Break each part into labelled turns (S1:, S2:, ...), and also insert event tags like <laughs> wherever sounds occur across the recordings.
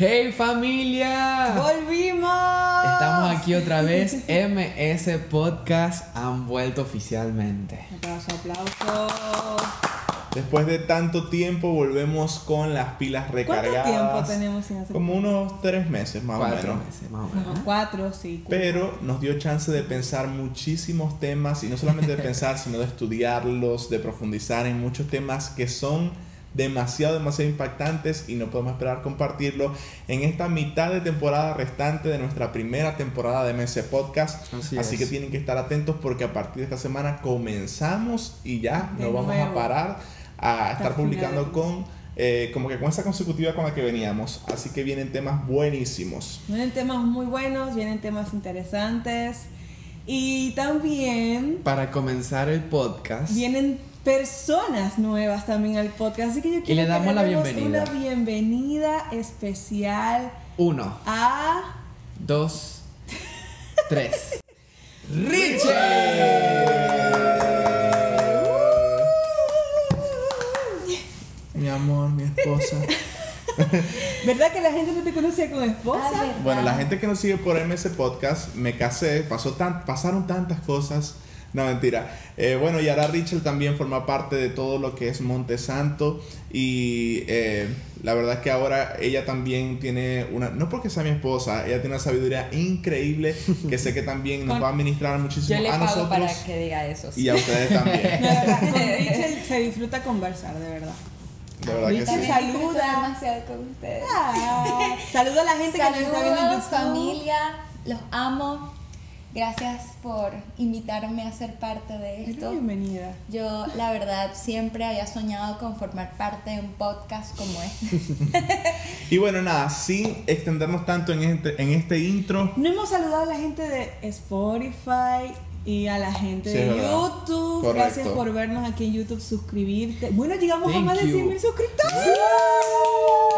S1: ¡Hey familia!
S2: ¡Volvimos!
S1: Estamos aquí otra <laughs> vez. MS Podcast han vuelto oficialmente.
S2: Aplauso, aplauso.
S3: Después de tanto tiempo volvemos con las pilas recargadas.
S2: ¿Cuánto tiempo tenemos sin hacer
S3: Como unos tres meses más
S1: Cuatro
S3: o menos.
S1: meses más o
S2: No,
S1: menos.
S2: cuatro, sí. cuatro.
S3: Pero nos dio chance de pensar muchísimos temas y no solamente de <laughs> pensar, sino de estudiarlos, de profundizar en muchos temas que son demasiado, demasiado impactantes y no podemos esperar compartirlo en esta mitad de temporada restante de nuestra primera temporada de MS Podcast.
S1: Así
S3: Así,
S1: es.
S3: que tienen que estar atentos porque a partir de esta semana comenzamos y ya
S2: De
S3: no vamos
S2: nuevo.
S3: a parar a estar publicando
S2: final.
S3: con eh, como que con esa consecutiva con la que veníamos. Así que vienen temas buenísimos.
S2: Vienen temas muy buenos, vienen temas interesantes. Y también
S1: Para comenzar el podcast,
S2: vienen personas nuevas también al podcast. Así que yo quiero
S1: le damos
S2: que
S1: la
S2: demos
S1: bienvenida.
S2: una bienvenida especial
S1: uno,
S2: a.
S1: dos, tres.
S3: Mi amor, mi esposa. <laughs>
S2: ¿Verdad que la gente no te conocía como esposa?
S4: Ah,
S3: Bueno, la gente que nos sigue por MS Podcast, me casé, pasó tan, pasaron tantas cosas. No, mentira. Eh, bueno, y ahora Richel también forma parte de todo lo que es Montesanto. Y eh, la verdad es que ahora ella también tiene una. No porque sea mi esposa, ella tiene una sabiduría increíble que sé que también nos
S2: Con-
S3: va a administrar muchísimo
S4: Yo le
S3: a
S4: pago
S3: nosotros
S4: para que diga eso.
S3: y a ustedes también. <laughs>
S2: De verdad, con Richel se disfruta conversar, de verdad.
S3: De verdad que
S2: Ahorita
S3: sí.
S2: sí. Saluda.
S4: demasiado con ustedes.
S2: Ah, saludo a la gente que nos está viendo en
S4: Saludos,
S2: YouTube.
S4: familia, los amo. Gracias por invitarme a ser parte de esto.
S2: Bienvenida.
S4: Yo, la verdad, siempre había soñado con formar parte de un podcast como este. <laughs>
S3: Y bueno, nada, sin extendernos tanto en este, en este intro.
S2: No hemos saludado a la gente de Spotify y a la gente
S3: Sí,
S2: de. YouTube.
S3: Correcto.
S2: Gracias por vernos aquí en YouTube, suscribirte. Bueno, llegamos a
S1: Thank
S2: más de
S1: you.
S2: 100 mil suscriptores.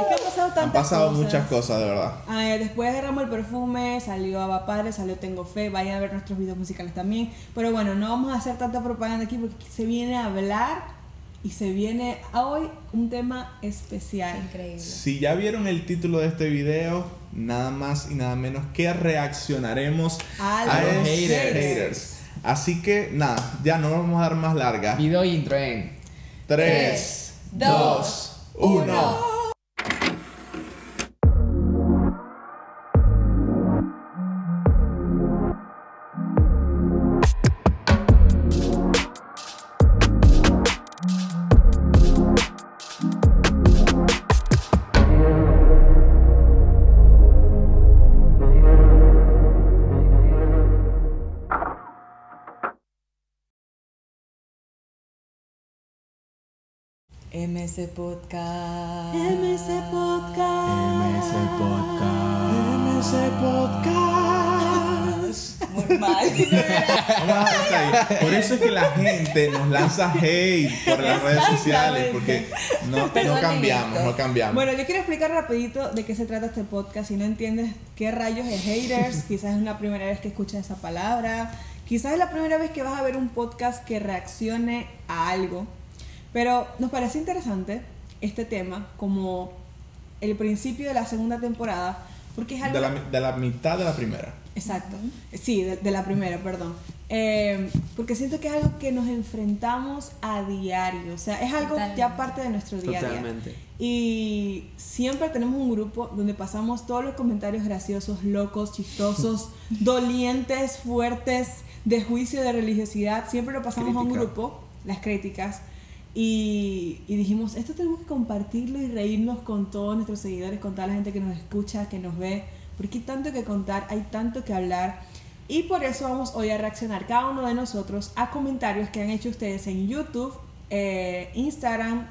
S2: Es que han pasado tantas
S3: Han pasado
S2: cosas.
S3: muchas cosas, de verdad.
S2: Después de Ramo el Perfume, salió Aba Padre, salió Tengo Fe, vayan a ver nuestros videos musicales también. Pero bueno, no vamos a hacer tanta propaganda aquí porque se viene a hablar y se viene a hoy un tema especial.
S4: Increíble.
S3: Si ya vieron el título de este video, nada más y nada menos que reaccionaremos
S2: A
S3: a,
S2: los
S3: los
S2: haters.
S3: haters. Así que nada, ya no vamos a dar más larga.
S1: Video intro en
S3: 3,
S4: dos,
S3: 2, 1.
S4: MS Podcast.
S2: MS Podcast.
S1: MS Podcast.
S3: MS Podcast. <laughs>
S4: Muy mal. <laughs>
S3: Vamos a dejar hasta ahí. Por eso es que la gente nos lanza hate por las redes sociales, porque no, no cambiamos, no cambiamos.
S2: Bueno, yo quiero explicar rapidito de qué se trata este podcast. Si no entiendes qué rayos es haters, <laughs> quizás es la primera vez que escuchas esa palabra, quizás es la primera vez que vas a ver un podcast que reaccione a algo. Pero nos parece interesante este tema como el principio de la segunda temporada, porque es algo...
S3: de, la, de la mitad de la primera.
S2: Exacto. Sí, de, de la primera, perdón. Eh, porque siento que es algo que nos enfrentamos a diario. O sea, es algo
S4: Totalmente.
S2: ya parte de nuestro día a día.
S1: Totalmente.
S2: Y siempre tenemos un grupo donde pasamos todos los comentarios graciosos, locos, chistosos, <laughs> dolientes, fuertes, de juicio, de religiosidad. Siempre lo pasamos a un
S3: Crítica.
S2: grupo, las críticas. Y, y dijimos, esto tenemos que compartirlo y reírnos con todos nuestros seguidores, con toda la gente que nos escucha, que nos ve, porque hay tanto que contar, hay tanto que hablar. Y por eso vamos hoy a reaccionar cada uno de nosotros a comentarios que han hecho ustedes en YouTube, eh, Instagram,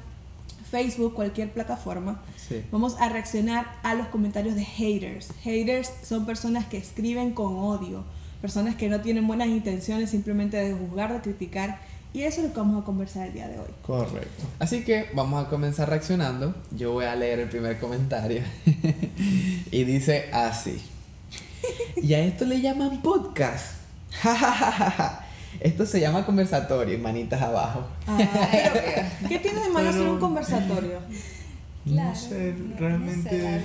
S2: Facebook, cualquier plataforma.
S1: Sí.
S2: Vamos a reaccionar a los comentarios de haters. Haters son personas que escriben con odio, personas que no tienen buenas intenciones simplemente de juzgar, de criticar. Y eso es lo que vamos a conversar el día de hoy.
S3: Correcto.
S1: Así que vamos a comenzar reaccionando. Yo voy a leer el primer comentario. <laughs> y dice así. <laughs> Y a esto le llaman podcast. esto se llama conversatorio, manitas abajo.
S2: Ah, pero, ¿Qué tiene de malo hacer un conversatorio?
S4: Claro,
S3: no sé,
S4: no
S3: realmente...
S4: sé.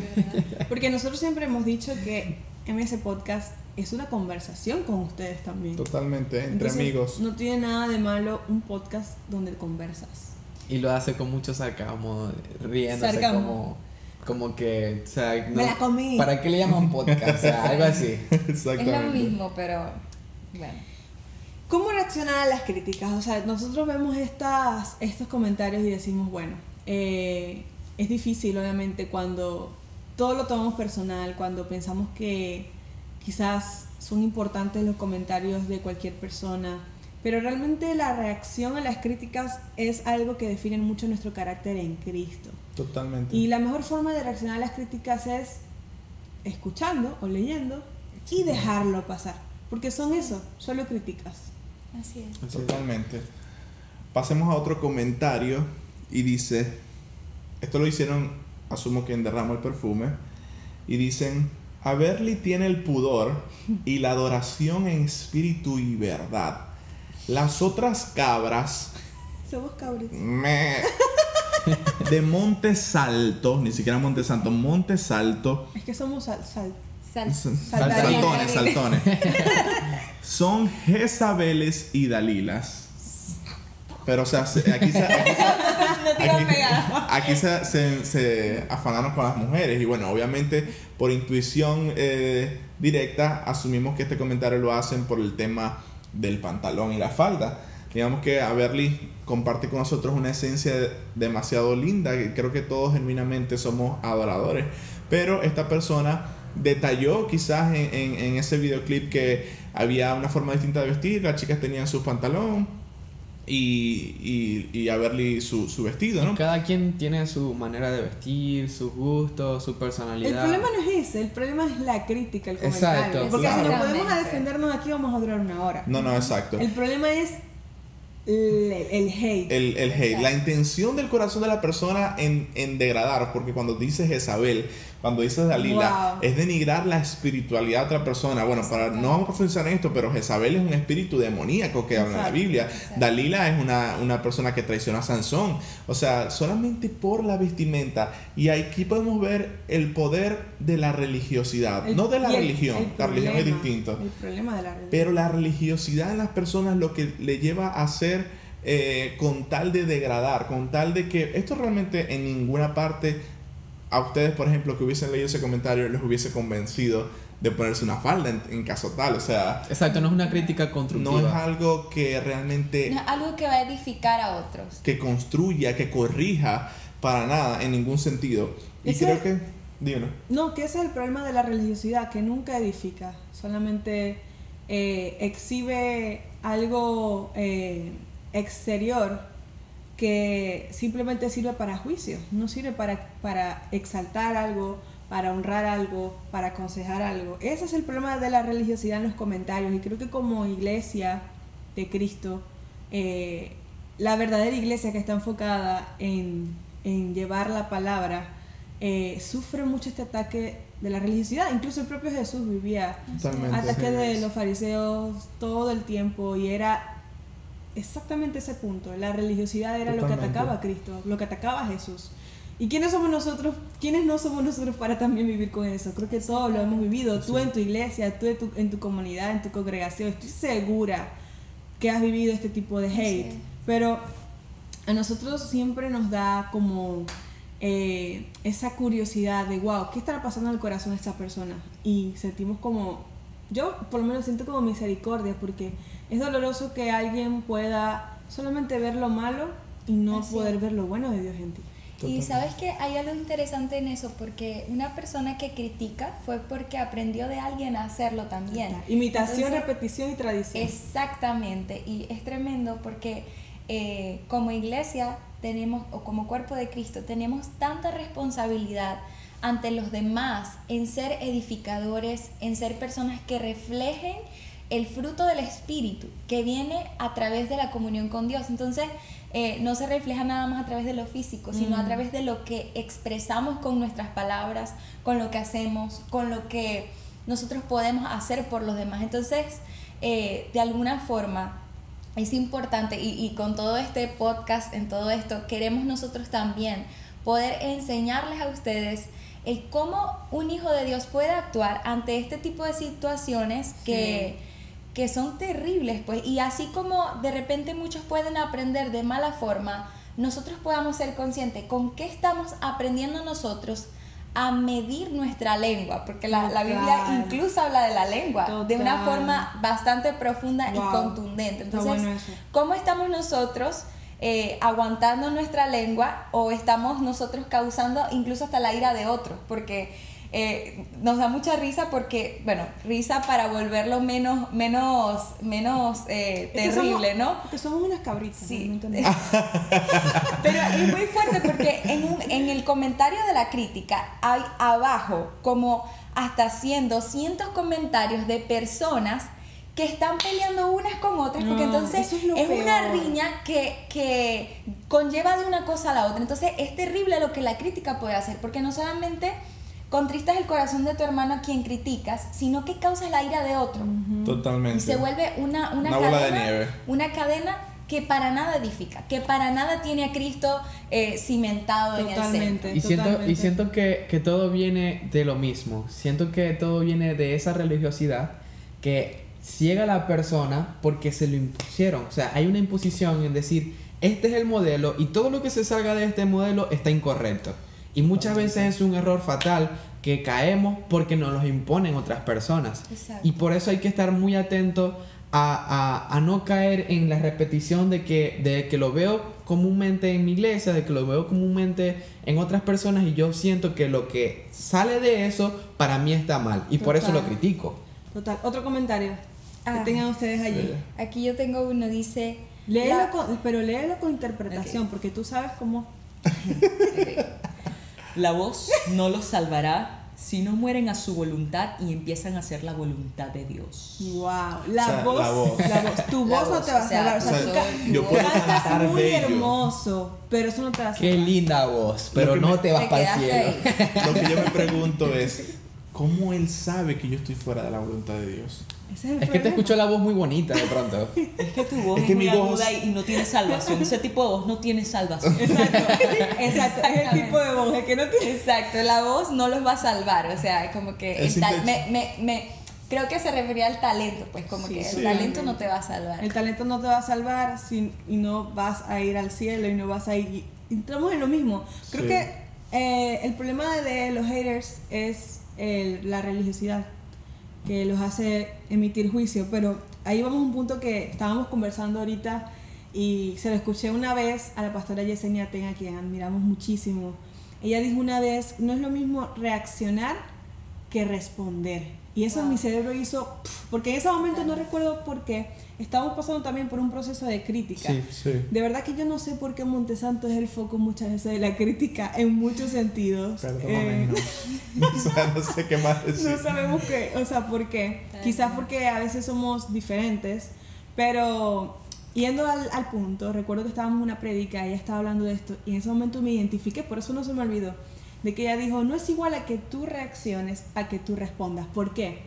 S2: Porque nosotros siempre hemos dicho que MS Podcast es una conversación con ustedes también.
S3: Totalmente, entre
S2: Entonces,
S3: amigos.
S2: No tiene nada de malo un podcast donde conversas.
S1: Y lo hace con mucho sarcasmo, riéndose
S2: Sarcasmo.
S1: como, como que, o sea, no-
S2: Me la comí.
S1: ¿para qué le llaman podcast? O sea, algo así. <laughs>
S4: Es
S3: Exactamente.
S4: lo mismo, pero bueno.
S2: ¿Cómo reaccionar a las críticas? O sea, nosotros vemos estas, estos comentarios y decimos, bueno, eh, es difícil obviamente cuando todo lo tomamos personal, cuando pensamos que quizás son importantes los comentarios de cualquier persona, pero realmente la reacción a las críticas es algo que define mucho nuestro carácter en Cristo.
S3: Totalmente.
S2: Y la mejor forma de reaccionar a las críticas es escuchando o leyendo y dejarlo pasar, porque son eso, solo críticas.
S4: Así es.
S3: Totalmente. Pasemos a otro comentario y dice, esto lo hicieron, asumo que en Derramo el Perfume, y dicen, Averly tiene el pudor y la adoración en espíritu y verdad. Las otras cabras
S2: Somos cabros.
S3: me, de Monte Salto, ni siquiera Monte Santo, Monte Salto,
S2: Es que somos sal, sal.
S3: Saltones, saltones, son Jezabeles y Dalilas. Pero, o sea, se- aquí se, aquí se- <laughs> Aquí-. Aquí se, se- se afanaron con las mujeres y bueno, obviamente por intuición eh, directa asumimos que este comentario lo hacen por el tema del pantalón y la falda. Digamos que Averly comparte con nosotros una esencia demasiado linda, que creo que todos genuinamente somos adoradores, pero esta persona detalló quizás en, en- en ese videoclip que había una forma distinta de vestir, las chicas tenían su pantalón y, y, y Averly su, su vestido, ¿no?
S1: Cada quien tiene su manera de vestir, sus gustos, su
S2: El
S1: personalidad.
S2: problema no es ese, el problema es la crítica, el comentario.
S1: Exacto,
S2: Porque si nos podemos a defendernos aquí vamos a durar una hora.
S3: No, no, exacto.
S2: El problema es el, el hate.
S3: El, el hate,
S4: Exacto.
S3: la intención del corazón de la persona en, en degradar, porque cuando dices Jezabel, cuando dices Dalila,
S2: Wow.
S3: es denigrar la espiritualidad de otra persona. Bueno, para no vamos a profundizar en esto, pero Jezabel es un espíritu demoníaco que habla en la Biblia. Dalila es una, una persona que traicionó a Sansón. O sea, solamente por la vestimenta. Y aquí podemos ver el poder de la religiosidad,
S2: El-
S3: no de la
S2: el-
S3: religión.
S2: el
S3: la religión es distinto.
S2: El problema de la religión.
S3: Pero la religiosidad en las personas lo que le lleva a hacer eh, con tal de degradar, con tal de que esto realmente en ninguna parte a ustedes, por ejemplo, que hubiesen leído ese comentario, les hubiese convencido de ponerse una falda en, en caso tal. O sea,
S1: Exacto, no es una crítica constructiva.
S3: no es algo que realmente
S4: No es algo que va a edificar a otros.
S3: que construya, que corrija para nada, en ningún sentido. Y
S2: Ese-
S3: creo que... Díganos.
S2: No, que ese es el problema de la religiosidad, que nunca edifica, solamente eh, exhibe algo eh, exterior que simplemente sirve para juicio, no sirve para, para exaltar algo, para honrar algo, para aconsejar algo. Ese es el problema de la religiosidad en los comentarios y creo que como iglesia de Cristo, eh, la verdadera iglesia que está enfocada en, en llevar la palabra, eh, sufre mucho este ataque de la religiosidad. Incluso el propio Jesús vivía
S3: Totalmente.
S2: ataque de los fariseos todo el tiempo y era exactamente ese punto. La religiosidad era lo que
S3: Totalmente.
S2: atacaba a Cristo, lo que atacaba a Jesús. ¿Y quiénes somos nosotros? ¿Quiénes no somos nosotros para también vivir con eso? Creo que todos lo hemos vivido. Tú en tu iglesia, tú en tu, en tu comunidad, en tu congregación. Estoy segura que has vivido este tipo de hate.
S4: es.
S2: Pero a nosotros siempre nos da como eh, esa curiosidad de, wow, ¿qué estará pasando en el corazón de esta persona? Y sentimos como, yo por lo menos siento como misericordia, porque es doloroso que alguien pueda solamente ver lo malo y no
S4: Así
S2: poder ver lo bueno de Dios en ti.
S4: Y sabes que hay algo interesante en eso, porque una persona que critica fue porque aprendió de alguien a hacerlo también.
S2: Imitación,
S4: Entonces,
S2: repetición y tradición.
S4: Exactamente, y es tremendo porque eh, como iglesia tenemos, o como cuerpo de Cristo, tenemos tanta responsabilidad ante los demás en ser edificadores, en ser personas que reflejen el fruto del Espíritu que viene a través de la comunión con Dios. Entonces, eh, no se refleja nada más a través de lo físico, sino a
S2: Mm.
S4: través de lo que expresamos con nuestras palabras, con lo que hacemos, con lo que nosotros podemos hacer por los demás. Entonces, eh, de alguna forma, es importante y, y con todo este podcast, en todo esto, queremos nosotros también poder enseñarles a ustedes el cómo un hijo de Dios puede actuar ante este tipo de situaciones que, que son terribles, pues, y así como de repente muchos pueden aprender de mala forma, nosotros podamos ser conscientes con qué estamos aprendiendo nosotros a medir nuestra lengua, porque la, la Biblia incluso habla de la lengua de una forma bastante profunda y contundente. Entonces,
S2: bueno.
S4: ¿cómo estamos nosotros eh, aguantando nuestra lengua o estamos nosotros causando incluso hasta la ira de otros? Porque eh, nos da mucha risa porque, bueno, risa para volverlo menos, menos, menos eh,
S2: que
S4: terrible,
S2: somos-
S4: ¿no?
S2: Porque somos unas cabritas.
S4: Sí.
S2: no. <laughs>
S4: Pero es muy fuerte porque en, un- en el comentario de la crítica hay abajo como hasta 100, 200 comentarios de personas que están peleando unas con otras porque
S2: No,
S4: entonces
S2: es
S4: una riña que, que conlleva de una cosa a la otra. Entonces es terrible lo que la crítica puede hacer porque no solamente contristas el corazón de tu hermano a quien criticas, sino que causas la ira de otro.
S3: Totalmente.
S4: Y se vuelve una, una,
S3: Una bola de
S4: cadena,
S3: nieve.
S4: una cadena que para nada edifica, que para nada tiene a Cristo eh, cimentado en el centro.
S2: Totalmente.
S1: Y siento, y
S2: totalmente.
S1: siento que, que todo viene de lo mismo. Siento que todo viene de esa religiosidad que ciega a la persona porque se lo impusieron. O sea, hay una imposición en decir, este es el modelo y todo lo que se salga de este modelo está incorrecto. Y muchas veces es un error fatal que caemos porque nos los imponen otras personas.
S4: Exacto.
S1: Y por eso hay que estar muy atento a, a- a no caer en la repetición de que, de que lo veo comúnmente en mi iglesia, de que lo veo comúnmente en otras personas y yo siento que lo que sale de eso para mí está mal y por eso lo critico.
S2: Total. Otro comentario
S4: Ah.
S2: que tengan ustedes allí.
S4: Aquí yo tengo uno, dice...
S2: Léelo
S4: la-
S2: con- pero léelo con interpretación, porque tú sabes cómo. <laughs>
S5: La voz no los salvará si no mueren a su voluntad y empiezan a hacer la voluntad de Dios.
S2: Wow. La,
S3: O sea,
S2: voz,
S3: la voz.
S2: la voz. Tu
S4: La
S2: voz no
S4: voz,
S2: te va a salvar. O sea,
S3: o sea, yo puedo
S2: cantas
S3: cantar
S2: muy
S3: bello.
S2: hermoso, pero eso no te va a
S1: Qué
S2: salvar.
S1: linda voz, pero no
S3: me-
S1: te vas para el cielo.
S4: ahí. <laughs>
S3: Lo que yo me pregunto es, ¿cómo él sabe que yo estoy fuera de la voluntad de Dios?
S2: Ese es el
S1: Es que te escucho la voz muy bonita de pronto. <laughs>
S5: Es que tu voz
S3: Es
S5: es,
S3: que
S5: muy
S3: mi voz-
S5: aguda y no tiene salvación. Ese tipo de voz no tiene salvación.
S2: Exacto. <laughs> Exacto. Es el tipo de voz el que no tiene.
S4: Exacto, la voz no los va a salvar, o sea, como que
S3: Es
S4: el tal-
S3: intenso.
S4: me, me, me- creo que se refería al talento, pues como
S2: Sí,
S4: que
S3: sí.
S4: el talento no te va a salvar.
S2: El talento no te va a salvar si, y no vas a ir al cielo y no vas a ir. Entramos en lo mismo. Creo
S3: Sí.
S2: que eh, el problema de los haters es la religiosidad que los hace emitir juicio. Pero ahí vamos a un punto que estábamos conversando ahorita y se lo escuché una vez a la pastora Yesenia Ten, a quien admiramos muchísimo. Ella dijo una vez: no es lo mismo reaccionar que responder. Y eso en
S4: Wow.
S2: mi cerebro hizo, porque en ese momento no recuerdo por qué, estábamos pasando también por un proceso de crítica.
S1: Sí.
S3: Sí.
S2: De verdad que yo no sé por qué Montesanto es el foco muchas veces de la crítica en muchos sentidos.
S3: Perdóname,
S2: Eh,
S3: no. <laughs> O sea, no sé qué más <laughs> decir.
S2: no sabemos qué, o sea, por qué. Quizás porque a veces somos diferentes, pero yendo al, al punto, recuerdo que estábamos en una predica, ella estaba hablando de esto, y en ese momento me identifiqué, por eso no se me olvidó, de que ella dijo, no es igual a que tú reacciones a que tú respondas. ¿Por qué?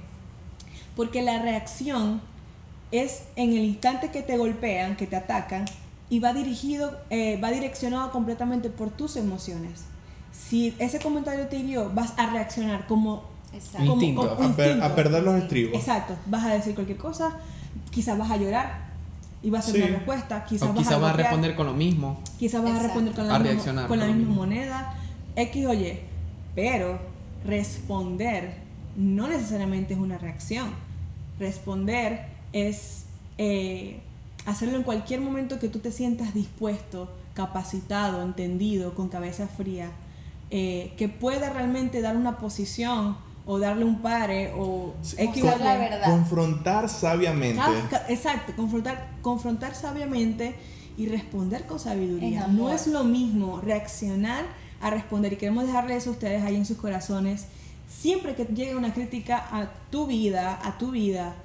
S2: Porque la reacción es en el instante que te golpean, que te atacan, y va dirigido, eh, va direccionado completamente por tus emociones. Si ese comentario te hirió, vas a reaccionar como como-
S1: Instinto.
S2: como
S3: A, per- a
S2: instinto.
S3: perder los estribos.
S2: Exacto, vas a decir cualquier cosa, quizás vas a llorar y va a ser
S3: Sí.
S2: una respuesta, quizás
S1: O
S2: vas
S1: quizá
S2: a
S1: vas responder con lo mismo.
S2: quizás vas a responder con la, misma,
S1: reaccionar
S2: con la
S1: con lo
S2: misma
S1: mismo.
S2: moneda, X o Y, pero responder no necesariamente es una reacción. Responder es eh, hacerlo en cualquier momento que tú te sientas dispuesto, capacitado, entendido, con cabeza fría, eh, que pueda realmente dar una posición o darle un pare o
S3: Sí,
S4: la verdad.
S3: Confrontar sabiamente.
S2: Ah, Exacto, confrontar, confrontar sabiamente y responder con sabiduría. No es lo mismo reaccionar a responder. Y queremos dejarle eso a ustedes ahí en sus corazones. Siempre que llegue una crítica a tu vida, a tu vida,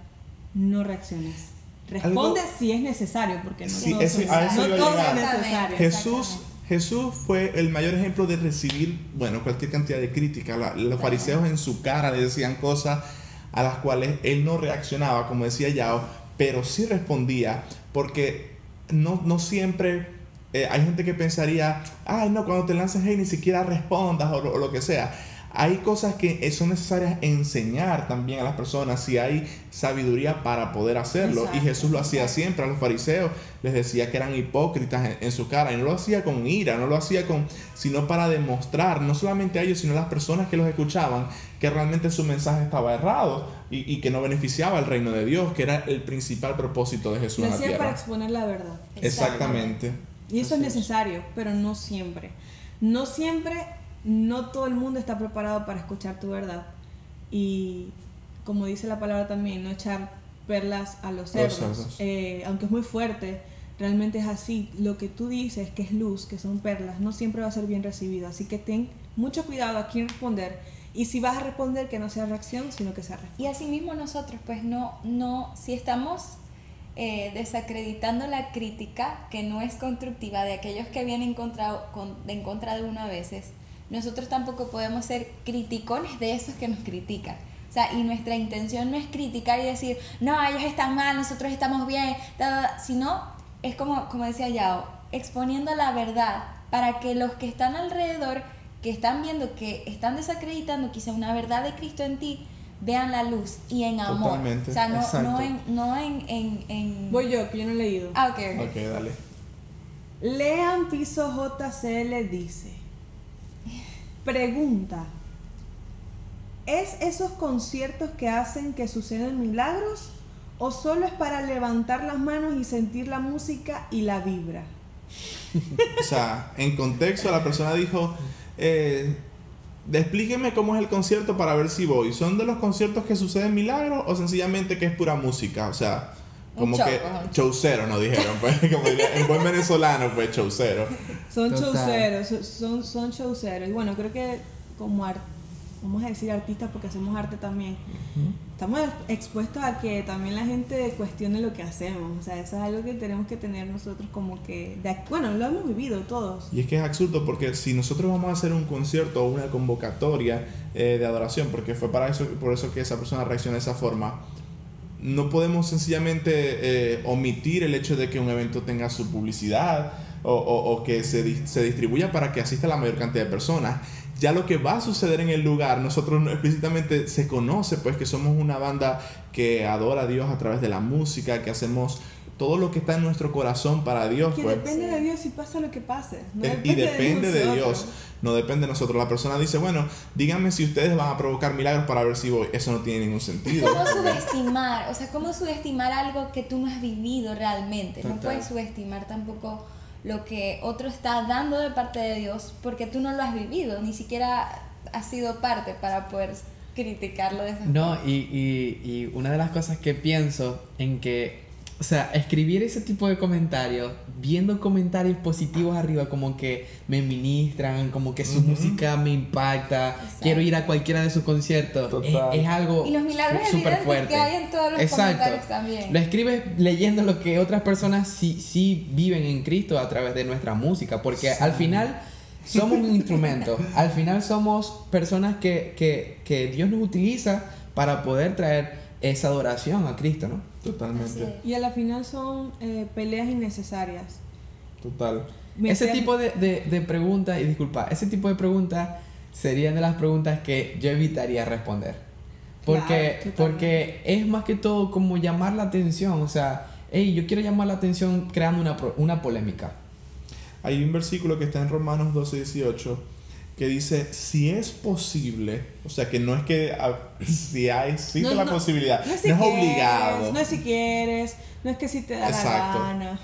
S2: no reacciones. Responde
S3: Algo-
S2: si es necesario, porque no,
S3: Sí,
S2: todo, no es necesario.
S3: Jesús, Jesús fue el mayor ejemplo de recibir, bueno, cualquier cantidad de crítica. La- los fariseos en su cara le decían cosas a las cuales él no reaccionaba, como decía Yao, pero sí respondía, porque no, no siempre eh, hay gente que pensaría, ay no, cuando te lances hey ni siquiera respondas o, lo- o lo que sea. Hay cosas que eh, son necesarias enseñar también a las personas si hay sabiduría para poder hacerlo.
S2: Exacto,
S3: y Jesús lo hacía siempre a los fariseos. Les decía que eran hipócritas en, en su cara. Y no lo hacía con ira, no lo hacía con, sino para demostrar, no solamente a ellos, sino a las personas que los escuchaban, que realmente su mensaje estaba errado y, y que no beneficiaba al reino de Dios, que era el principal propósito de Jesús
S2: Lo
S3: en la
S2: hacía para exponer la verdad.
S3: Exactamente.
S2: Y eso
S3: Así
S2: es
S3: es.
S2: necesario, pero no siempre. No siempre, no todo el mundo está preparado para escuchar tu verdad. Y como dice la palabra también, no echar perlas a los cerdos. Eh, aunque es muy fuerte, realmente es así. Lo que tú dices, que es luz, que son perlas, no siempre va a ser bien recibido. Así que ten mucho cuidado a quién responder. Y si vas a responder, que no sea reacción, sino que sea respuesta.
S4: Y asimismo nosotros, pues no, no, si estamos eh, desacreditando la crítica que no es constructiva de aquellos que vienen en contra, con- en contra de uno a veces, nosotros tampoco podemos ser criticones de esos que nos critican. O sea, y nuestra intención no es criticar y decir, no, ellos están mal, nosotros estamos bien, ta, ta", sino es como, como decía Yao, exponiendo la verdad para que los que están alrededor, que están viendo que están desacreditando quizá una verdad de Cristo en ti, vean la luz y en amor.
S3: Totalmente,
S4: O sea, no,
S1: exacto.
S4: no en... No en, en, en-
S2: Voy yo, que yo no he leído.
S4: Ah, ok, ok.
S3: Ok, dale.
S2: Lean Piso JCL dice, pregunta, ¿es esos conciertos que hacen que suceden milagros o solo es para levantar las manos y sentir la música y la vibra? <laughs>
S3: O sea, en contexto, la persona dijo: eh, Explíqueme cómo es el concierto para ver si voy. ¿Son de los conciertos que suceden milagros o sencillamente que es pura música? O sea, como
S4: show,
S3: que showcero, nos dijeron. Pues, <laughs> como diría, en buen venezolano, pues showcero.
S2: Son showceros, son- son, showceros. Y bueno, creo que como art- vamos a decir artistas porque hacemos arte también, estamos expuestos a que también la gente cuestione lo que hacemos. O sea, eso es algo que tenemos que tener nosotros como que, bueno, lo hemos vivido todos.
S3: Y es que es absurdo porque si nosotros vamos a hacer un concierto o una convocatoria eh, de adoración, porque fue para eso, por eso que esa persona reacciona de esa forma, no podemos sencillamente eh, omitir el hecho de que un evento tenga su publicidad o, o- o que se, se distribuya para que asista la mayor cantidad de personas. Ya lo que va a suceder en el lugar, nosotros no- explícitamente se conoce pues que somos una banda que adora a Dios a través de la música, que hacemos todo lo que está en nuestro corazón para Dios.
S2: Que
S3: pues.
S2: depende de Dios si pasa lo que pase. No
S3: Eh, y depende de. Dios, no depende de nosotros. La persona dice, bueno, díganme si ustedes van a provocar milagros para ver si voy. Eso no tiene ningún sentido.
S4: ¿Cómo subestimar? O sea, ¿cómo subestimar algo que tú no has vivido realmente? No puedes subestimar tampoco lo que otro está dando de parte de Dios porque tú no lo has vivido, ni siquiera has sido parte para poder criticarlo de esa
S1: No, y, y, y una de las cosas que pienso en que, o sea, escribir ese tipo de comentarios, viendo comentarios positivos arriba, como que me ministran, como que su música me impacta,
S4: Exacto.
S1: quiero ir a cualquiera de sus conciertos, es, algo
S4: Y los milagros
S1: fuerte.
S4: que hay en todos los comentarios también.
S1: Lo escribes leyendo lo que otras personas sí, sí viven en Cristo a través de nuestra música, porque al final somos un instrumento, al final somos personas que, que, que Dios nos utiliza para poder traer esa adoración a Cristo, ¿no?
S3: Totalmente.
S2: Y a la final son eh, peleas innecesarias.
S3: Total.
S1: Ese tipo de, de, de preguntas, y disculpa, ese tipo de preguntas serían de las preguntas que yo evitaría responder. Porque,
S2: Claro,
S1: porque es más que todo como llamar la atención, o sea, hey, yo quiero llamar la atención creando una, pro- una polémica.
S3: Hay un versículo que está en Romanos 12, 18 que dice, si es posible, o sea que no es que ah, si hay, existe
S2: No,
S3: la
S2: no,
S3: posibilidad,
S2: No es, si
S3: es
S2: quieres,
S3: obligado.
S2: No es si quieres, no es que si te da
S3: Exacto.
S2: la gana.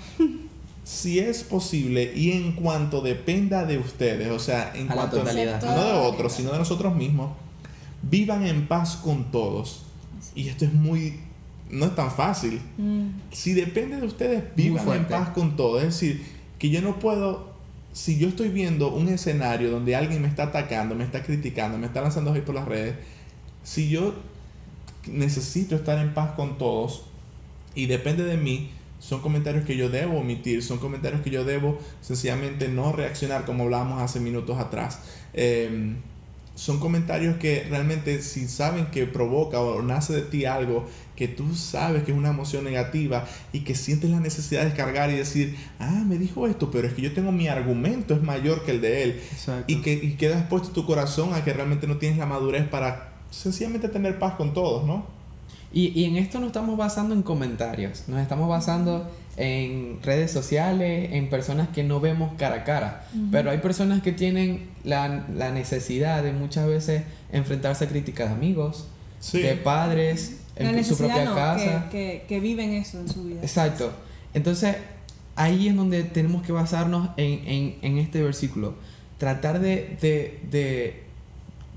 S3: Si es posible y en cuanto dependa de ustedes, o sea, en
S1: A la
S3: cuanto
S1: totalidad.
S3: no de otros, sino de nosotros mismos, vivan en paz con todos. Y esto es muy, no es tan fácil.
S2: Mm.
S3: Si depende de ustedes, vivan en paz con todos. Es decir, que yo no puedo, si yo estoy viendo un escenario donde alguien me está atacando, me está criticando, me está lanzando hate por las redes, si yo necesito estar en paz con todos y depende de mí, son comentarios que yo debo omitir, son comentarios que yo debo sencillamente no reaccionar como hablábamos hace minutos atrás. Eh, son comentarios que realmente si saben que provoca o nace de ti algo que tú sabes que es una emoción negativa y que sientes la necesidad de descargar y decir, ah, me dijo esto, pero es que yo tengo mi argumento, es mayor que el de él.
S1: Exacto.
S3: Y que y quedas puesto tu corazón a que realmente no tienes la madurez para sencillamente tener paz con todos, ¿no?
S1: Y, y en esto no estamos basando en comentarios, nos estamos basando en redes sociales, en personas que no vemos cara a cara. Pero hay personas que tienen la, la necesidad de muchas veces enfrentarse a críticas de amigos,
S3: Sí.
S1: de padres,
S2: La
S1: en su propia
S2: no,
S1: casa.
S2: que, que, que viven eso en su vida.
S1: Exacto. Entonces, ahí es donde tenemos que basarnos en, en, en este versículo. Tratar de, de, de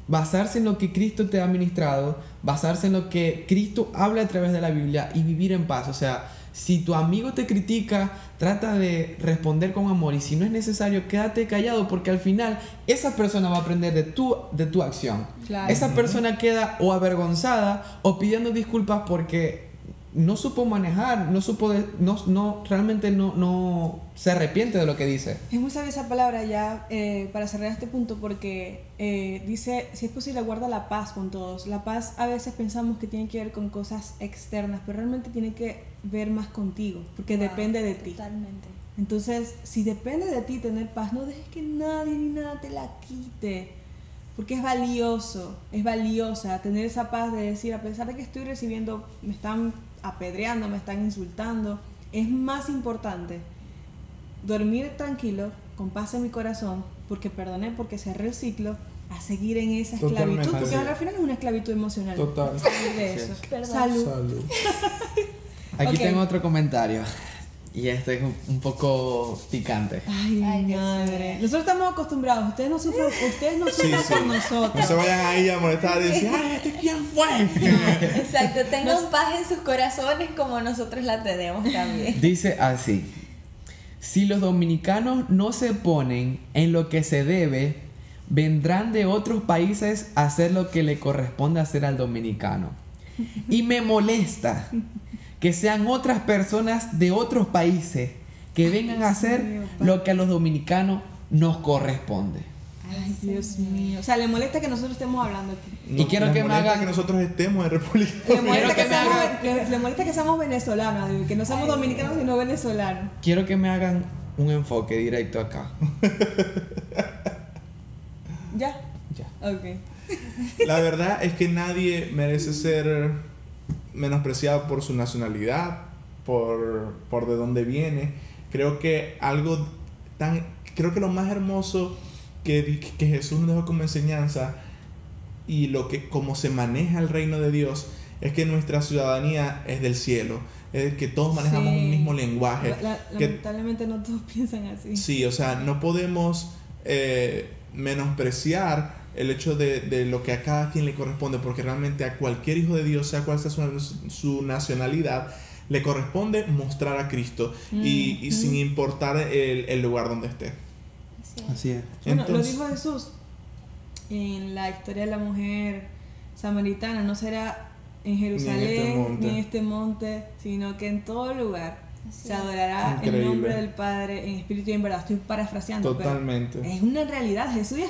S1: basarse en lo que Cristo te ha ministrado, basarse en lo que Cristo habla a través de la Biblia y vivir en paz. O sea, si tu amigo te critica, trata de responder con amor y si no es necesario, quédate callado porque al final esa persona va a aprender de tu, de tu acción.
S2: Claro.
S1: Esa persona queda o avergonzada o pidiendo disculpas porque no supo manejar, no supo, de- no, no, realmente no, no se arrepiente de lo que dice.
S2: Es muy sabia esa palabra ya eh, para cerrar este punto porque eh, dice, si es posible, guarda la paz con todos. La paz a veces pensamos que tiene que ver con cosas externas, pero realmente tiene que ver más contigo, porque
S4: Wow,
S2: depende de ti.
S4: Totalmente.
S2: Entonces, si depende de ti tener paz, no dejes que nadie ni nada te la quite. Porque es valioso, es valiosa tener esa paz de decir, a pesar de que estoy recibiendo, me están apedreando, me están insultando, es más importante dormir tranquilo, con paz en mi corazón, porque perdoné, porque cerré el ciclo, a seguir en esa esclavitud,
S3: Totalmente.
S2: porque al final es una esclavitud emocional.
S3: Total.
S2: Salir de
S1: Sí.
S2: eso.
S4: Perdón.
S2: Salud.
S3: Salud. <laughs>
S1: Aquí tengo otro comentario. Y este es un, poco picante.
S2: Ay,
S4: Ay, Dios
S2: madre. Nosotros estamos acostumbrados. Ustedes no sufren, ustedes no sufren
S3: sí.
S2: por nosotros.
S3: No se vayan ahí a molestar y decir, ay, ¿este quién fue?
S4: Exacto, tengan paz en sus corazones como nosotros la tenemos también.
S1: Dice así, si los dominicanos no se ponen en lo que se debe, vendrán de otros países a hacer lo que le corresponde hacer al dominicano. Y me molesta que sean otras personas de otros países que vengan a hacer
S2: mío,
S1: lo que a los dominicanos nos corresponde.
S2: Ay, Dios mío. O sea, le molesta que nosotros estemos hablando aquí.
S1: Y quiero que me
S3: molesta
S1: hagan-
S3: que nosotros estemos en República
S2: Le
S3: Dominicana.
S2: que
S1: que
S2: seamos, le, le molesta que seamos venezolanos, que no seamos dominicanos sino venezolanos.
S1: Quiero que me hagan un enfoque directo acá.
S2: ¿Ya?
S1: Ya.
S2: Ok.
S3: La verdad es que nadie merece ser menospreciado por su nacionalidad, por, por de dónde viene. Creo que algo tan... Creo que lo más hermoso que, que Jesús nos dejó como enseñanza y lo que como se maneja el reino de Dios es que nuestra ciudadanía es del cielo, es que todos manejamos
S2: Sí.
S3: un mismo lenguaje.
S2: La- la-
S3: que-
S2: lamentablemente no todos <laughs> piensan así.
S3: Sí, o sea, no podemos eh, menospreciar el hecho de, de lo que a cada quien le corresponde, porque realmente a cualquier hijo de Dios, sea cual sea su, su nacionalidad, le corresponde mostrar a Cristo y, y sin importar el, el lugar donde esté.
S4: Así es.
S1: Así es.
S2: Bueno,
S3: Entonces-
S2: lo dijo Jesús en la historia de la mujer samaritana, no será en Jerusalén
S3: monte.
S2: ni en este monte, sino que en todo lugar
S4: Así
S2: se adorará
S3: Increíble.
S2: el nombre del Padre en espíritu y en verdad. Estoy parafraseando, pero
S3: Totalmente.
S2: es una realidad. Jesús ya,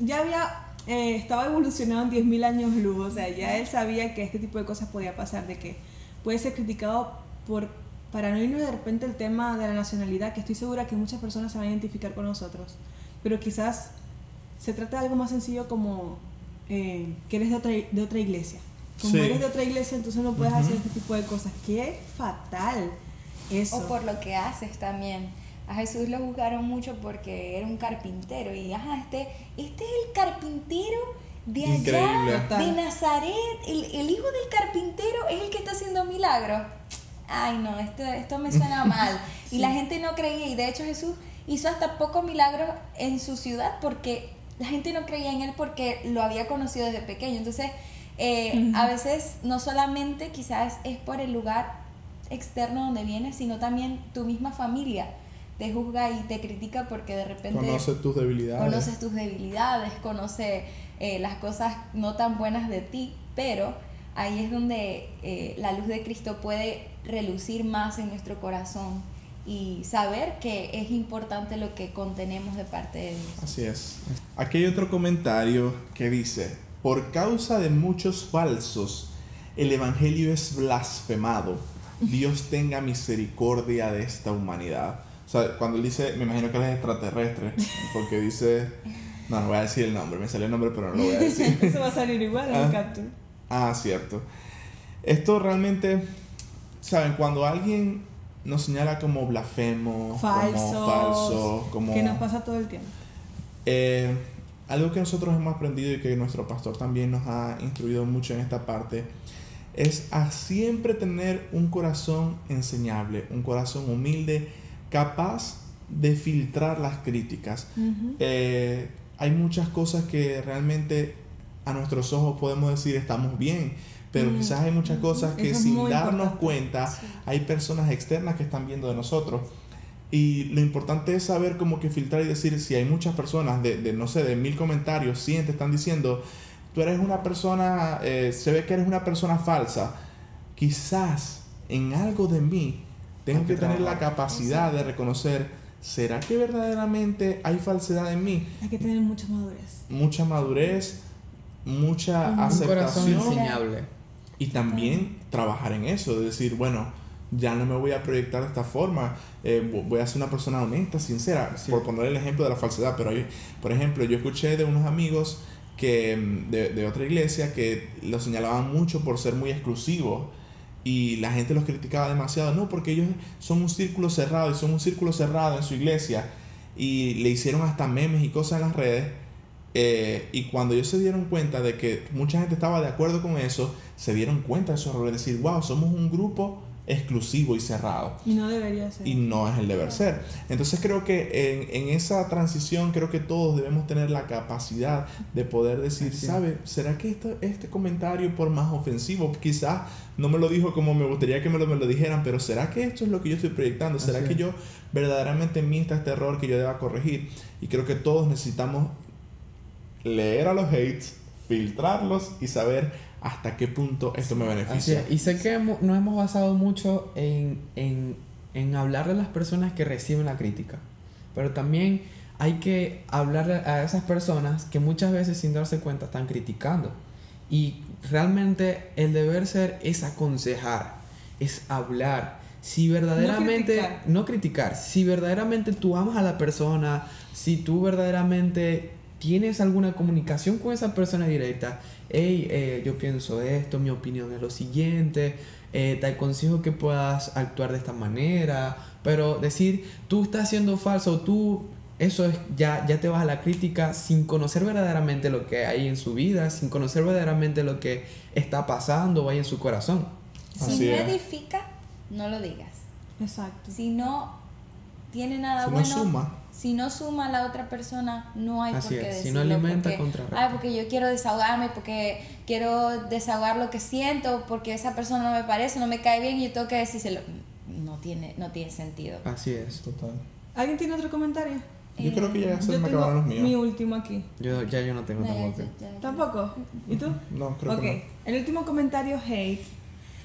S2: ya había eh, estaba evolucionado en 10.000 años luz, o sea, ya él sabía que este tipo de cosas podía pasar, de que puede ser criticado por para no irnos de repente el tema de la nacionalidad, que estoy segura que muchas personas se van a identificar con nosotros, pero quizás se trata de algo más sencillo como eh, que eres de otra, de otra iglesia. Como
S3: Sí.
S2: eres de otra iglesia, entonces no puedes hacer este tipo de cosas. Qué fatal eso.
S4: O por lo que haces también. A Jesús lo juzgaron mucho porque era un carpintero. Y ajá, este, este es el carpintero de allá,
S3: Increíble.
S4: De Nazaret. El, el hijo del carpintero es el que está haciendo milagros. Ay, no, esto, esto me suena <laughs> mal. Y la gente no creía. Y de hecho Jesús hizo hasta pocos milagros en su ciudad porque la gente no creía en él porque lo había conocido desde pequeño. Entonces, eh, a veces no solamente quizás es por el lugar externo donde vienes, sino también tu misma familia te juzga y te critica porque de repente
S3: Conoce tus debilidades.
S4: conoces tus debilidades, conoce eh, las cosas no tan buenas de ti, pero ahí es donde eh, la luz de Cristo puede relucir más en nuestro corazón y saber que es importante lo que contenemos de parte de Dios.
S3: Así es. Aquí hay otro comentario que dice, por causa de muchos falsos, el Evangelio es blasfemado. Dios tenga misericordia de esta humanidad. O sea, cuando él dice, me imagino que él es extraterrestre, porque dice, no, no voy a decir el nombre, me salió el nombre, pero no lo voy a decir. <laughs>
S2: Eso va a salir igual en
S3: Ah.
S2: el capture.
S3: Ah, cierto. Esto realmente, ¿saben? Cuando alguien nos señala como blasfemo, como falso, como...
S2: Que nos pasa todo el tiempo.
S3: Eh, algo que nosotros hemos aprendido y que nuestro pastor también nos ha instruido mucho en esta parte es a siempre tener un corazón enseñable, un corazón humilde, capaz de filtrar las críticas. Eh, hay muchas cosas que realmente a nuestros ojos podemos decir estamos bien, pero
S2: Mm.
S3: quizás hay muchas cosas que
S2: Eso
S3: sin darnos
S2: importante.
S3: cuenta
S4: Sí.
S3: hay personas externas que están viendo de nosotros. Y lo importante es saber como que filtrar y decir si hay muchas personas de, de, no sé, de mil comentarios, 100 te están diciendo, tú eres una persona, eh, se ve que eres una persona falsa. Quizás en algo de mí tengo que
S1: que
S3: tener la capacidad de reconocer, ¿será que verdaderamente hay falsedad en mí?
S2: Hay que tener mucha madurez.
S3: Mucha madurez, mucha
S2: Un
S1: Un corazón
S3: aceptación
S1: enseñable.
S3: y también trabajar en eso, de decir, bueno, ya no me voy a proyectar de esta forma, eh, vo- voy a ser una persona honesta, sincera,
S1: Sí.
S3: por poner el ejemplo de la falsedad, pero hay, por ejemplo, yo escuché de unos amigos que mm, de, de otra iglesia que lo señalaban mucho por ser muy exclusivos y la gente los criticaba demasiado, no, porque ellos son un círculo cerrado y son un círculo cerrado en su iglesia y le hicieron hasta memes y cosas en las redes eh, y cuando ellos se dieron cuenta de que mucha gente estaba de acuerdo con eso, se dieron cuenta de su error, de decir, wow, somos un grupo exclusivo y cerrado.
S2: Y no debería ser.
S3: Y no es el deber ser. Entonces creo que en, en esa transición creo que todos debemos tener la capacidad de poder decir,
S1: Así.
S3: ¿sabe? ¿Será que esto, este comentario por más ofensivo quizás no me lo dijo como me gustaría que me lo, me lo dijeran, pero ¿será que esto es lo que yo estoy proyectando? ¿Será
S1: Así
S3: que yo verdaderamente en mí está este error que yo deba corregir? Y creo que todos necesitamos leer a los hates, filtrarlos y saber hasta qué punto esto me beneficia.
S1: es. Y sé que hemo- nos hemos basado mucho en, en, en hablarle a las personas que reciben la crítica. Pero también hay que hablarle a esas personas que muchas veces sin darse cuenta están criticando. Y realmente el deber ser es aconsejar, es hablar. Si verdaderamente...
S2: criticar.
S1: no criticar. Si verdaderamente tú amas a la persona, si tú verdaderamente tienes alguna comunicación con esa persona directa, hey, eh, yo pienso esto, mi opinión es lo siguiente, eh, te aconsejo que puedas actuar de esta manera, pero decir, tú estás siendo falso, tú, eso es, ya, ya te vas a la crítica sin conocer verdaderamente lo que hay en su vida, sin conocer verdaderamente lo que está pasando o hay en su corazón.
S4: Si no edifica, no lo digas.
S2: Exacto.
S4: Si no tiene nada
S3: Si no
S4: bueno,
S3: suma.
S4: Si no suma a la otra persona, no hay
S1: Así
S4: por qué
S1: es, si
S4: decirlo.
S1: no alimenta,
S4: porque. Ay, porque yo quiero desahogarme, porque quiero desahogar lo que siento, porque esa persona no me parece, no me cae bien y yo tengo que decírselo. No tiene, no tiene sentido.
S1: Así es.
S3: Total.
S2: ¿Alguien tiene otro comentario?
S3: Yo creo que ya se
S2: Yo
S3: me acabaron los
S2: mi
S3: míos.
S2: último aquí.
S1: Yo, ya yo no tengo
S4: No,
S1: tampoco.
S4: ya- ya-
S2: ¿Tampoco? ¿Y tú?
S3: No, creo
S2: ok,
S3: que
S2: el último comentario hate,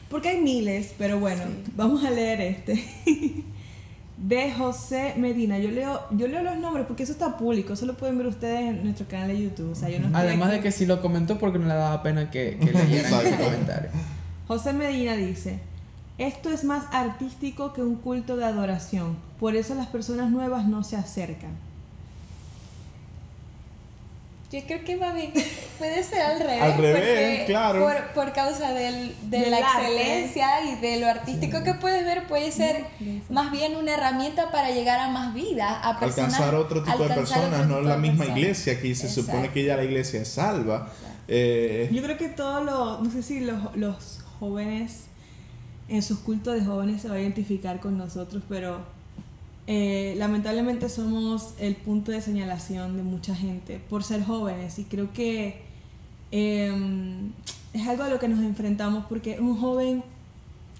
S2: porque hay miles, pero bueno,
S4: Sí.
S2: vamos a leer este. <laughs> De José Medina. Yo leo, yo leo los nombres porque eso está público, eso lo pueden ver ustedes en nuestro canal de YouTube. O sea, yo no
S1: Además
S2: aquí-
S1: de que si lo comentó porque no le daba pena que, que leyeran
S3: Exacto.
S1: comentario.
S2: José Medina dice, esto es más artístico que un culto de adoración, por eso las personas nuevas no se acercan.
S4: Yo creo que va bien. Puede ser al revés.
S3: Al revés,
S4: porque
S3: claro.
S4: Por, por causa del, de la excelencia y de lo artístico que puedes ver, puede ser más bien una herramienta para llegar a más vidas, a personas.
S3: alcanzar otro tipo de personas, no la misma
S4: personas.
S3: iglesia que se supone que ya la iglesia es salva. Eh,
S2: Yo creo que todos los, no sé si los, los jóvenes, en sus cultos de jóvenes se va a identificar con nosotros, pero eh, lamentablemente somos el punto de señalación de mucha gente por ser jóvenes y creo que eh, es algo a lo que nos enfrentamos porque un joven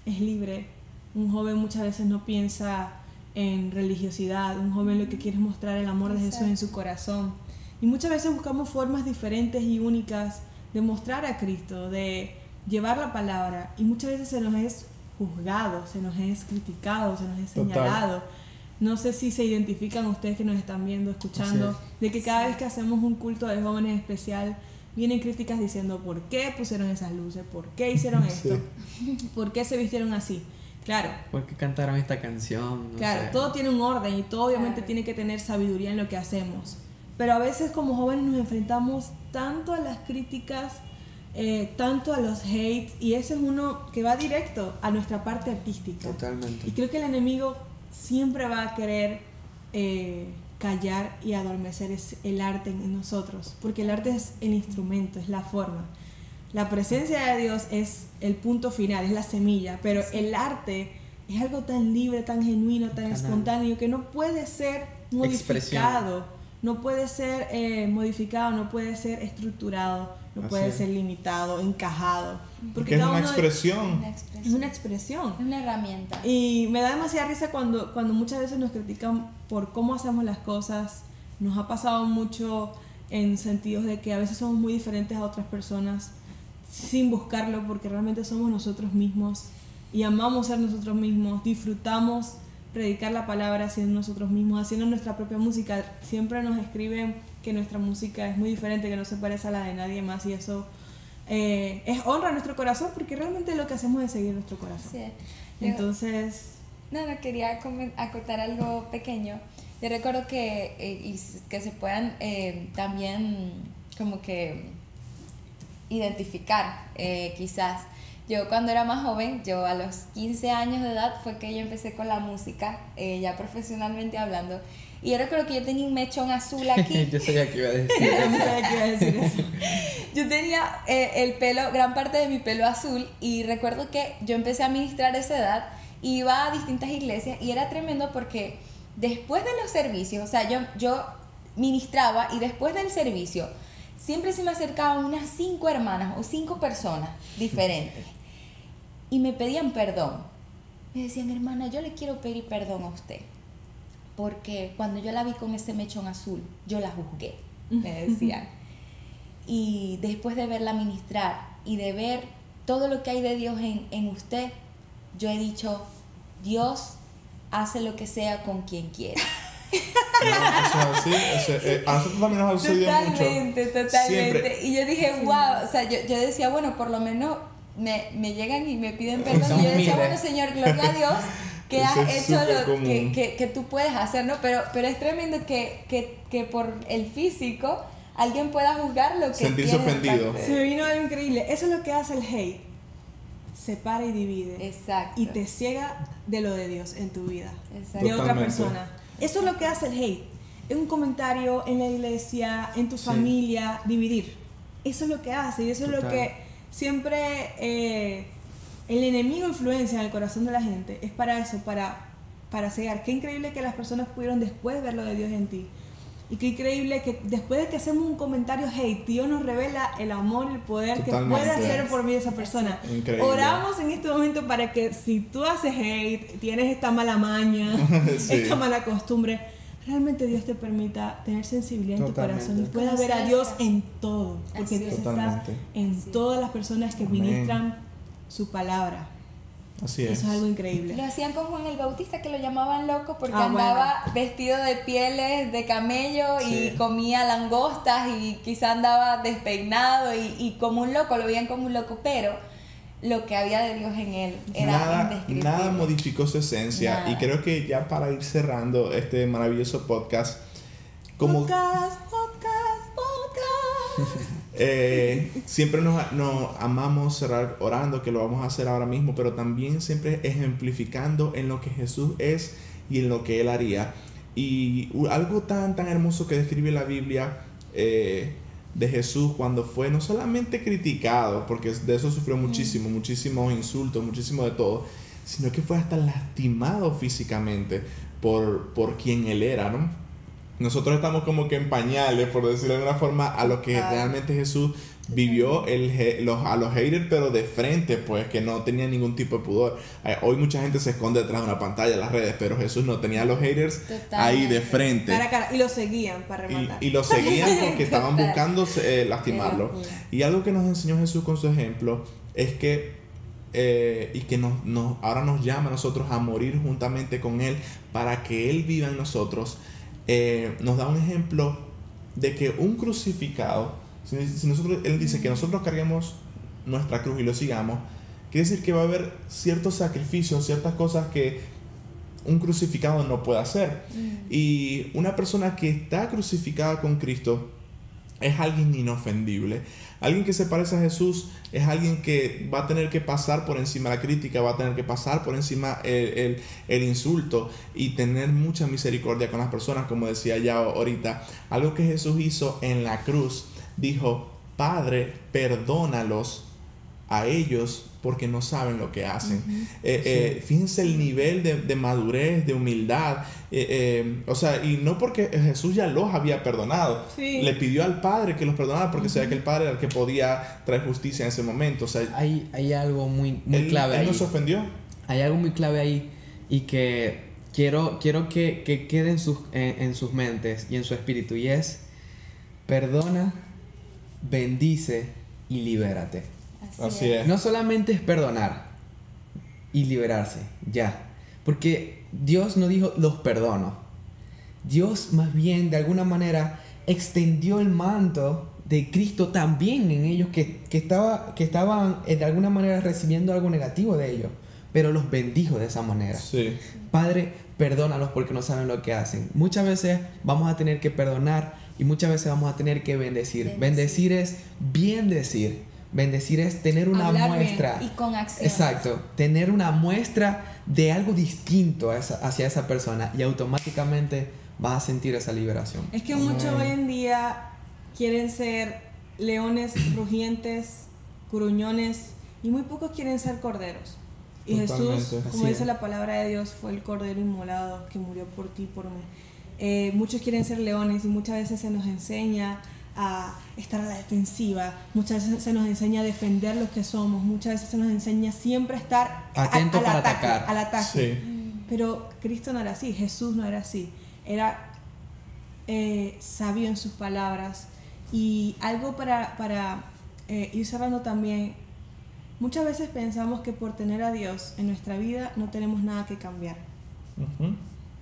S2: es libre, un joven muchas veces no piensa en religiosidad, un joven lo que quiere es mostrar el amor de Jesús en su corazón. Y muchas veces buscamos formas diferentes y únicas de mostrar a Cristo, de llevar la palabra. Y muchas veces se nos es juzgado, se nos es criticado, se nos es
S3: Total.
S2: No sé si se identifican ustedes que nos están viendo, escuchando, de que cada
S4: Sí.
S2: vez que hacemos un culto de jóvenes especial, vienen críticas diciendo por qué pusieron esas luces, por qué hicieron <laughs> esto, por qué se vistieron así. Claro,
S1: Porque cantaron esta canción. no
S2: Claro,
S1: sé.
S2: todo tiene un orden y todo obviamente
S4: Claro.
S2: tiene que tener sabiduría en lo que hacemos. Pero a veces como jóvenes nos enfrentamos tanto a las críticas, eh, tanto a los hates, y ese es uno que va directo a nuestra parte artística.
S1: Totalmente.
S2: Y creo que el enemigo siempre va a querer eh, callar y adormecer el arte en nosotros, porque el arte es el instrumento, es la forma. La presencia de Dios es el punto final, es la semilla, pero el arte es algo tan libre, tan genuino, tan
S1: Canal.
S2: espontáneo que no puede ser
S1: Expresión.
S2: modificado, no puede ser eh, modificado, no puede ser estructurado, no
S3: Así
S2: puede
S3: es.
S2: ser limitado, encajado,
S3: Porque es
S2: cada
S3: una expresión.
S4: Una
S2: es
S4: expresión.
S2: una expresión.
S4: Es una herramienta.
S2: Y me da demasiada risa cuando, cuando muchas veces nos critican por cómo hacemos las cosas. Nos ha pasado mucho en sentidos de que a veces somos muy diferentes a otras personas sin buscarlo porque realmente somos nosotros mismos y amamos ser nosotros mismos, disfrutamos predicar la palabra siendo nosotros mismos, haciendo nuestra propia música. Siempre nos escriben que nuestra música es muy diferente, que no se parece a la de nadie más y eso eh, es honra a nuestro corazón porque realmente lo que hacemos es seguir nuestro corazón.
S4: Sí.
S2: Entonces,
S4: No, no, quería acotar algo pequeño. Yo recuerdo que, eh, y que se puedan eh, también como que identificar, quizás. Yo cuando era más joven, yo a los 15 años de edad fue que yo empecé con la música, ya profesionalmente hablando. Y yo recuerdo que yo tenía un mechón azul <laughs> aquí.
S1: Yo sabía que iba a decir <laughs>
S2: yo
S1: eso.
S2: sabía que iba a decir eso.
S4: Yo tenía eh, el pelo, gran parte de mi pelo azul y recuerdo que yo empecé a ministrar a esa edad, iba a distintas iglesias y era tremendo porque después de los servicios, o sea, yo, yo ministraba y después del servicio siempre se me acercaban unas cinco hermanas o cinco personas diferentes <laughs> y me pedían perdón. Me decían, hermana, yo le quiero pedir perdón a usted porque cuando yo la vi con ese mechón azul, yo la juzgué, me decían. Y después de verla ministrar y de ver todo lo que hay de Dios en, en usted, yo he dicho, Dios hace lo que sea con quien quiera.
S3: No, eso es así. eso- eh, a nosotros también nos ha sucedido mucho.
S4: Totalmente, totalmente.
S3: Siempre.
S4: Y yo dije, wow, o sea, yo, yo decía, bueno, por lo menos me, me llegan y me piden perdón.
S1: Son
S4: Y yo decía,
S1: humildes.
S4: bueno, Señor, gloria a Dios <laughs> que has
S3: Eso
S4: hecho lo que, que, que tú puedes hacer, ¿no? Pero, pero es tremendo que, que, que por el físico alguien pueda juzgar lo que
S3: Sentirse ofendido.
S2: Se me vino algo increíble. Eso es lo que hace el hate. Separa y divide.
S4: Exacto.
S2: Y te ciega de lo de Dios en tu vida.
S4: Exacto.
S2: De otra persona. Eso es lo que hace el hate. En un comentario, en la iglesia, en tu familia, dividir. Eso es lo que hace. Y eso es lo
S1: Total.
S2: que siempre eh, el enemigo influencia en el corazón de la gente. Es para eso, para, para cegar. Qué increíble que las personas pudieron después ver lo de Dios en ti. Y qué increíble que después de que hacemos un comentario hate, Dios nos revela el amor y el poder que puede hacer por mí esa persona.
S3: Increíble.
S2: Oramos en este momento para que si tú haces hate, tienes esta mala maña, <laughs>
S3: Sí.
S2: esta mala costumbre, realmente Dios te permita tener sensibilidad en tu corazón y puedas ver a Dios en todo, porque
S4: Así
S2: Dios
S3: es.
S2: está en todas las personas que
S3: Amén.
S2: ministran su palabra.
S3: Así es.
S2: Eso es algo increíble.
S4: Lo hacían con Juan el Bautista, que lo llamaban loco porque
S2: Ah,
S4: andaba vestido de pieles de camello y comía langostas y quizá andaba despeinado y, y como un loco, lo veían como un loco, pero lo que había de Dios en él era
S3: Nada,
S4: indescriptible.
S3: nada modificó su esencia.
S4: Nada.
S3: Y creo que ya para ir cerrando este maravilloso podcast, como
S2: Podcast, podcast, podcast. <laughs>
S3: eh, siempre nos, nos amamos cerrar orando, que lo vamos a hacer ahora mismo, pero también siempre ejemplificando en lo que Jesús es y en lo que Él haría. Y algo tan, tan hermoso que describe la Biblia eh, de Jesús cuando fue no solamente criticado, porque de eso sufrió muchísimo, muchísimos insultos, muchísimo de todo, sino que fue hasta lastimado físicamente por, por quien Él era, ¿no? Nosotros estamos como que en pañales, por decirlo de alguna forma, a lo que realmente Jesús vivió el, los, a los haters, pero de frente, pues que no tenía ningún tipo de pudor. Eh, hoy mucha gente se esconde detrás de una pantalla en las redes, pero Jesús no tenía a los haters ahí de frente.
S2: Cara a cara. Y lo seguían para
S3: Y,
S2: rematar.
S3: y lo seguían <laughs> porque estaban buscando eh, lastimarlo. Y algo que nos enseñó Jesús con su ejemplo es que eh, y que nos, nos- ahora nos llama a nosotros a morir juntamente con Él para que Él viva en nosotros, eh, nos da un ejemplo de que un crucificado, si, si nosotros, Él dice que nosotros carguemos nuestra cruz y lo sigamos, quiere decir que va a haber ciertos sacrificios, ciertas cosas que un crucificado no puede hacer. Y una persona que está crucificada con Cristo es alguien inofendible. Alguien que se parece a Jesús es alguien que va a tener que pasar por encima la crítica, va a tener que pasar por encima el, el- insulto y tener mucha misericordia con las personas, como decía ya ahorita. Algo que Jesús hizo en la cruz, dijo, Padre, perdónalos a ellos porque no saben lo que hacen. Eh, eh, fíjense el nivel de, de madurez, de humildad. eh, eh, o sea, y no porque Jesús ya los había perdonado.
S2: Sí.
S3: Le pidió al Padre que los perdonara porque sabía que el Padre era el que podía traer justicia en ese momento. O sea,
S1: Hay, hay algo muy, muy
S3: él,
S1: clave
S3: él
S1: ahí.
S3: no se ofendió.
S1: Hay algo muy clave ahí y que quiero, quiero que, que quede en sus, en, en sus mentes y en su espíritu y es perdona, bendice y libérate.
S3: Así es.
S1: No solamente es perdonar y liberarse, ya. Porque Dios no dijo los perdono. Dios más bien de alguna manera extendió el manto de Cristo también en ellos que, que, estaba, que estaban eh, de alguna manera recibiendo algo negativo de ellos, pero los bendijo de esa manera.
S3: Sí.
S1: Padre, perdónalos porque no saben lo que hacen. Muchas veces vamos a tener que perdonar y muchas veces vamos a tener que bendecir.
S4: Bendecir.
S1: Bendecir es bien decir. Bendecir es tener una
S2: Hablar bien
S1: muestra.
S4: Y con acción.
S1: Exacto, tener una muestra de algo distinto esa- hacia esa persona y automáticamente vas a sentir esa liberación.
S2: Es que muchos hoy en día quieren ser leones <clears throat> rugientes, gruñones, y muy pocos quieren ser corderos. Y
S3: Totalmente.
S2: Jesús, como dice
S1: es.
S2: la palabra de Dios, fue el cordero inmolado que murió por ti por mí. Eh, muchos quieren ser leones y muchas veces se nos enseña a estar a la defensiva, muchas veces se nos enseña a defender lo que somos, muchas veces se nos enseña siempre a estar a-
S1: Atento
S2: al
S1: para
S2: ataque,
S1: atacar.
S2: al ataque.
S3: Sí.
S2: Pero Cristo no era así, Jesús no era así. Era eh, sabio en sus palabras. Y algo para, para eh, ir cerrando también, muchas veces pensamos que por tener a Dios en nuestra vida no tenemos nada que cambiar.
S3: Ujú.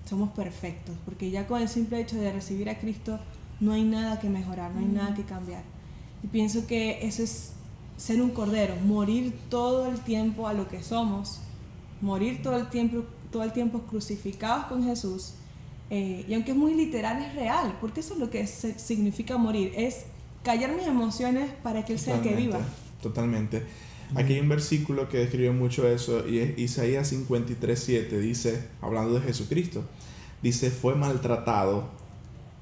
S2: Somos perfectos, porque ya con el simple hecho de recibir a Cristo no hay nada que mejorar, no hay nada que cambiar. Y pienso que eso es ser un cordero, morir todo el tiempo a lo que somos, morir todo el tiempo, todo el tiempo crucificados con Jesús. Eh, y aunque es muy literal, es real, porque eso es lo que significa morir, es callar mis emociones para que Él sea el que viva.
S3: Totalmente. Aquí hay un versículo que describe mucho eso y es Isaías 53:7 dice, hablando de Jesucristo, dice, fue maltratado,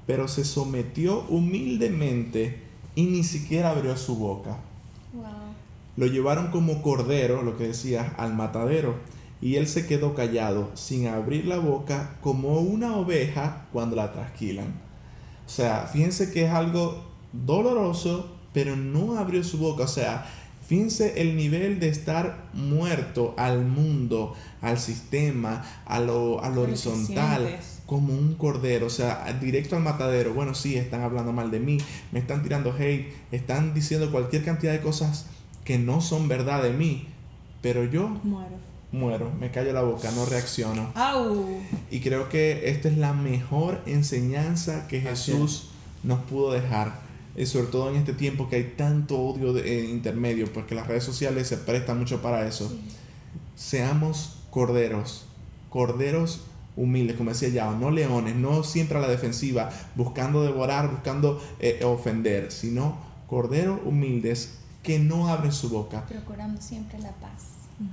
S3: pero se sometió humildemente y ni siquiera abrió su boca.
S4: Wow.
S3: Lo llevaron como cordero, lo que decía, al matadero, y él se quedó callado, sin abrir la boca, como una oveja cuando la trasquilan. O sea, fíjense que es algo doloroso, pero no abrió su boca. O sea, fíjense el nivel de estar muerto al mundo, al sistema, a lo, a horizontal, como un cordero. O sea, directo al matadero. Bueno, sí, están hablando mal de mí, me están tirando hate, están diciendo cualquier cantidad de cosas que no son verdad de mí. Pero yo
S2: Muero.
S3: muero, me callo la boca, no reacciono.
S2: ¡Au!
S3: Y creo que esta es la mejor enseñanza que Jesús nos pudo dejar. Y sobre todo en este tiempo que hay tanto odio de, eh, intermedio, porque las redes sociales se prestan mucho para eso. Seamos corderos, corderos humildes, como decía ya, no leones, no siempre a la defensiva, buscando devorar, buscando eh, ofender, sino corderos humildes que no abren su boca,
S4: Procurando siempre la paz.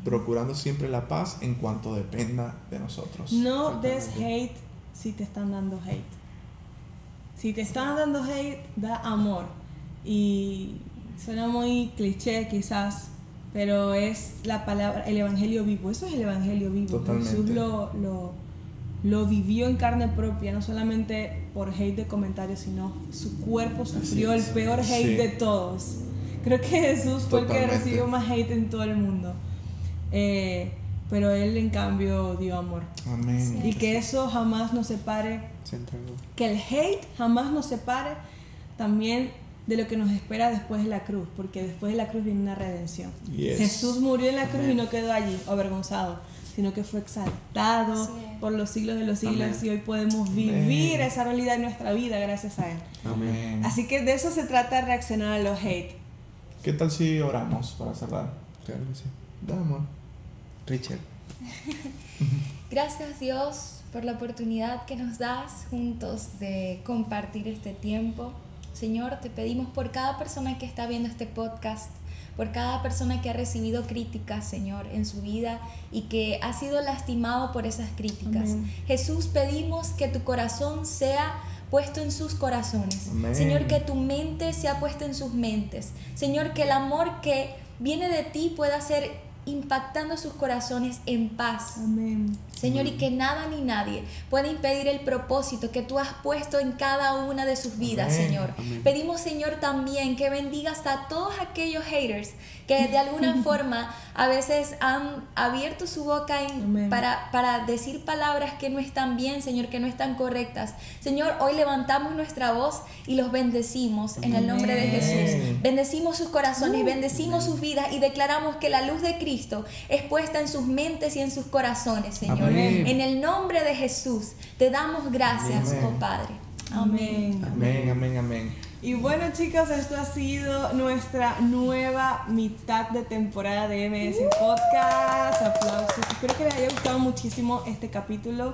S3: procurando siempre la paz en cuanto dependa de nosotros.
S2: No des hate si te están dando hate. Si te están dando hate, da amor. Y suena muy cliché quizás, pero es la palabra, el evangelio vivo. Eso es el evangelio vivo.
S3: Totalmente.
S2: Jesús lo, lo, lo vivió en carne propia, no solamente por hate de comentarios, sino su cuerpo sufrió el peor hate
S3: Sí.
S2: de todos. Creo que Jesús fue el que recibió más hate en todo el mundo. Eh, pero él en cambio dio amor.
S3: Amén.
S2: Y que eso jamás nos separe,
S1: Se entregó.
S2: que el hate jamás nos separe también de lo que nos espera después de la cruz, porque después de la cruz viene una redención.
S3: Yes.
S2: Jesús murió en la cruz y no quedó allí avergonzado, sino que fue exaltado
S4: es.
S2: por los siglos de los siglos
S1: Amén.
S2: y hoy podemos vivir esa realidad en nuestra vida gracias a Él. Así que de eso se trata reaccionar a los hate.
S3: ¿Qué tal si oramos para cerrar?
S1: Claro que sí.
S3: Da, amor.
S1: Richard. <laughs>
S4: Gracias Dios por la oportunidad que nos das juntos de compartir este tiempo. Señor, te pedimos por cada persona que está viendo este podcast, por cada persona que ha recibido críticas, Señor, en su vida y que ha sido lastimado por esas críticas.
S2: Amén.
S4: Jesús, pedimos que tu corazón sea puesto en sus corazones.
S3: Amén.
S4: Señor, que tu mente sea puesta en sus mentes. Señor, que el amor que viene de ti pueda ser impactando sus corazones en paz.
S2: Amén.
S4: Señor, y que nada ni nadie pueda impedir el propósito que tú has puesto en cada una de sus vidas,
S3: Amén.
S4: Señor.
S1: Amén.
S4: Pedimos, Señor, también que bendigas a todos aquellos haters que de alguna <laughs> forma a veces han abierto su boca en- para, para decir palabras que no están bien, Señor, que no están correctas. Señor, hoy levantamos nuestra voz y los bendecimos en el nombre de. Jesús. Bendecimos sus corazones, bendecimos sus vidas y declaramos que la luz de Cristo es puesta en sus mentes y en sus corazones, Señor.
S3: Amén.
S4: En el nombre de Jesús te damos gracias,
S3: Amén.
S4: oh Padre. Amén.
S2: Amén.
S3: Amén, amén, amén.
S2: Y bueno chicos, esto ha sido nuestra nueva mitad de temporada de MS Podcast. Aplausos. Espero que les haya gustado muchísimo este capítulo.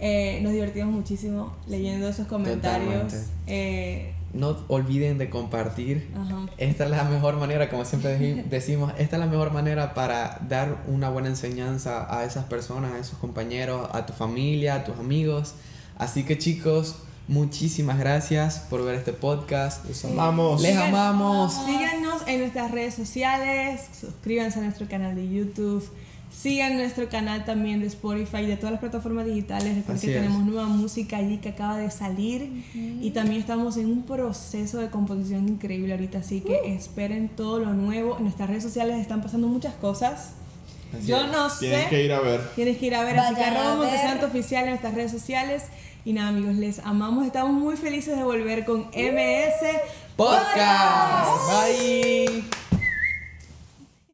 S2: Eh, nos divertimos muchísimo leyendo esos comentarios.
S1: Totalmente.
S2: Eh,
S1: No olviden de compartir.
S2: Ajá.
S1: Esta es la mejor manera, como siempre <laughs> decimos, esta es la mejor manera para dar una buena enseñanza a esas personas, a esos compañeros, a tu familia, a tus amigos. Así que chicos, muchísimas gracias por ver este podcast.
S3: Les amamos.
S1: Les amamos.
S2: Síganos en nuestras redes sociales, suscríbanse a nuestro canal de YouTube, sigan nuestro canal también de Spotify y de todas las plataformas digitales. Recuerden que tenemos nueva música allí que acaba de salir y también estamos en un proceso de composición increíble ahorita, así que
S1: Uh.
S2: esperen todo lo nuevo. En nuestras redes sociales están pasando muchas cosas.
S1: Así
S2: Yo
S1: es.
S2: no sé.
S3: que ir a ver.
S2: Tienes que ir a ver, así que arroba. Montesanto Oficial en nuestras redes sociales. Y nada, amigos, les amamos. Estamos muy felices de volver con MS
S1: Podcast. Bye.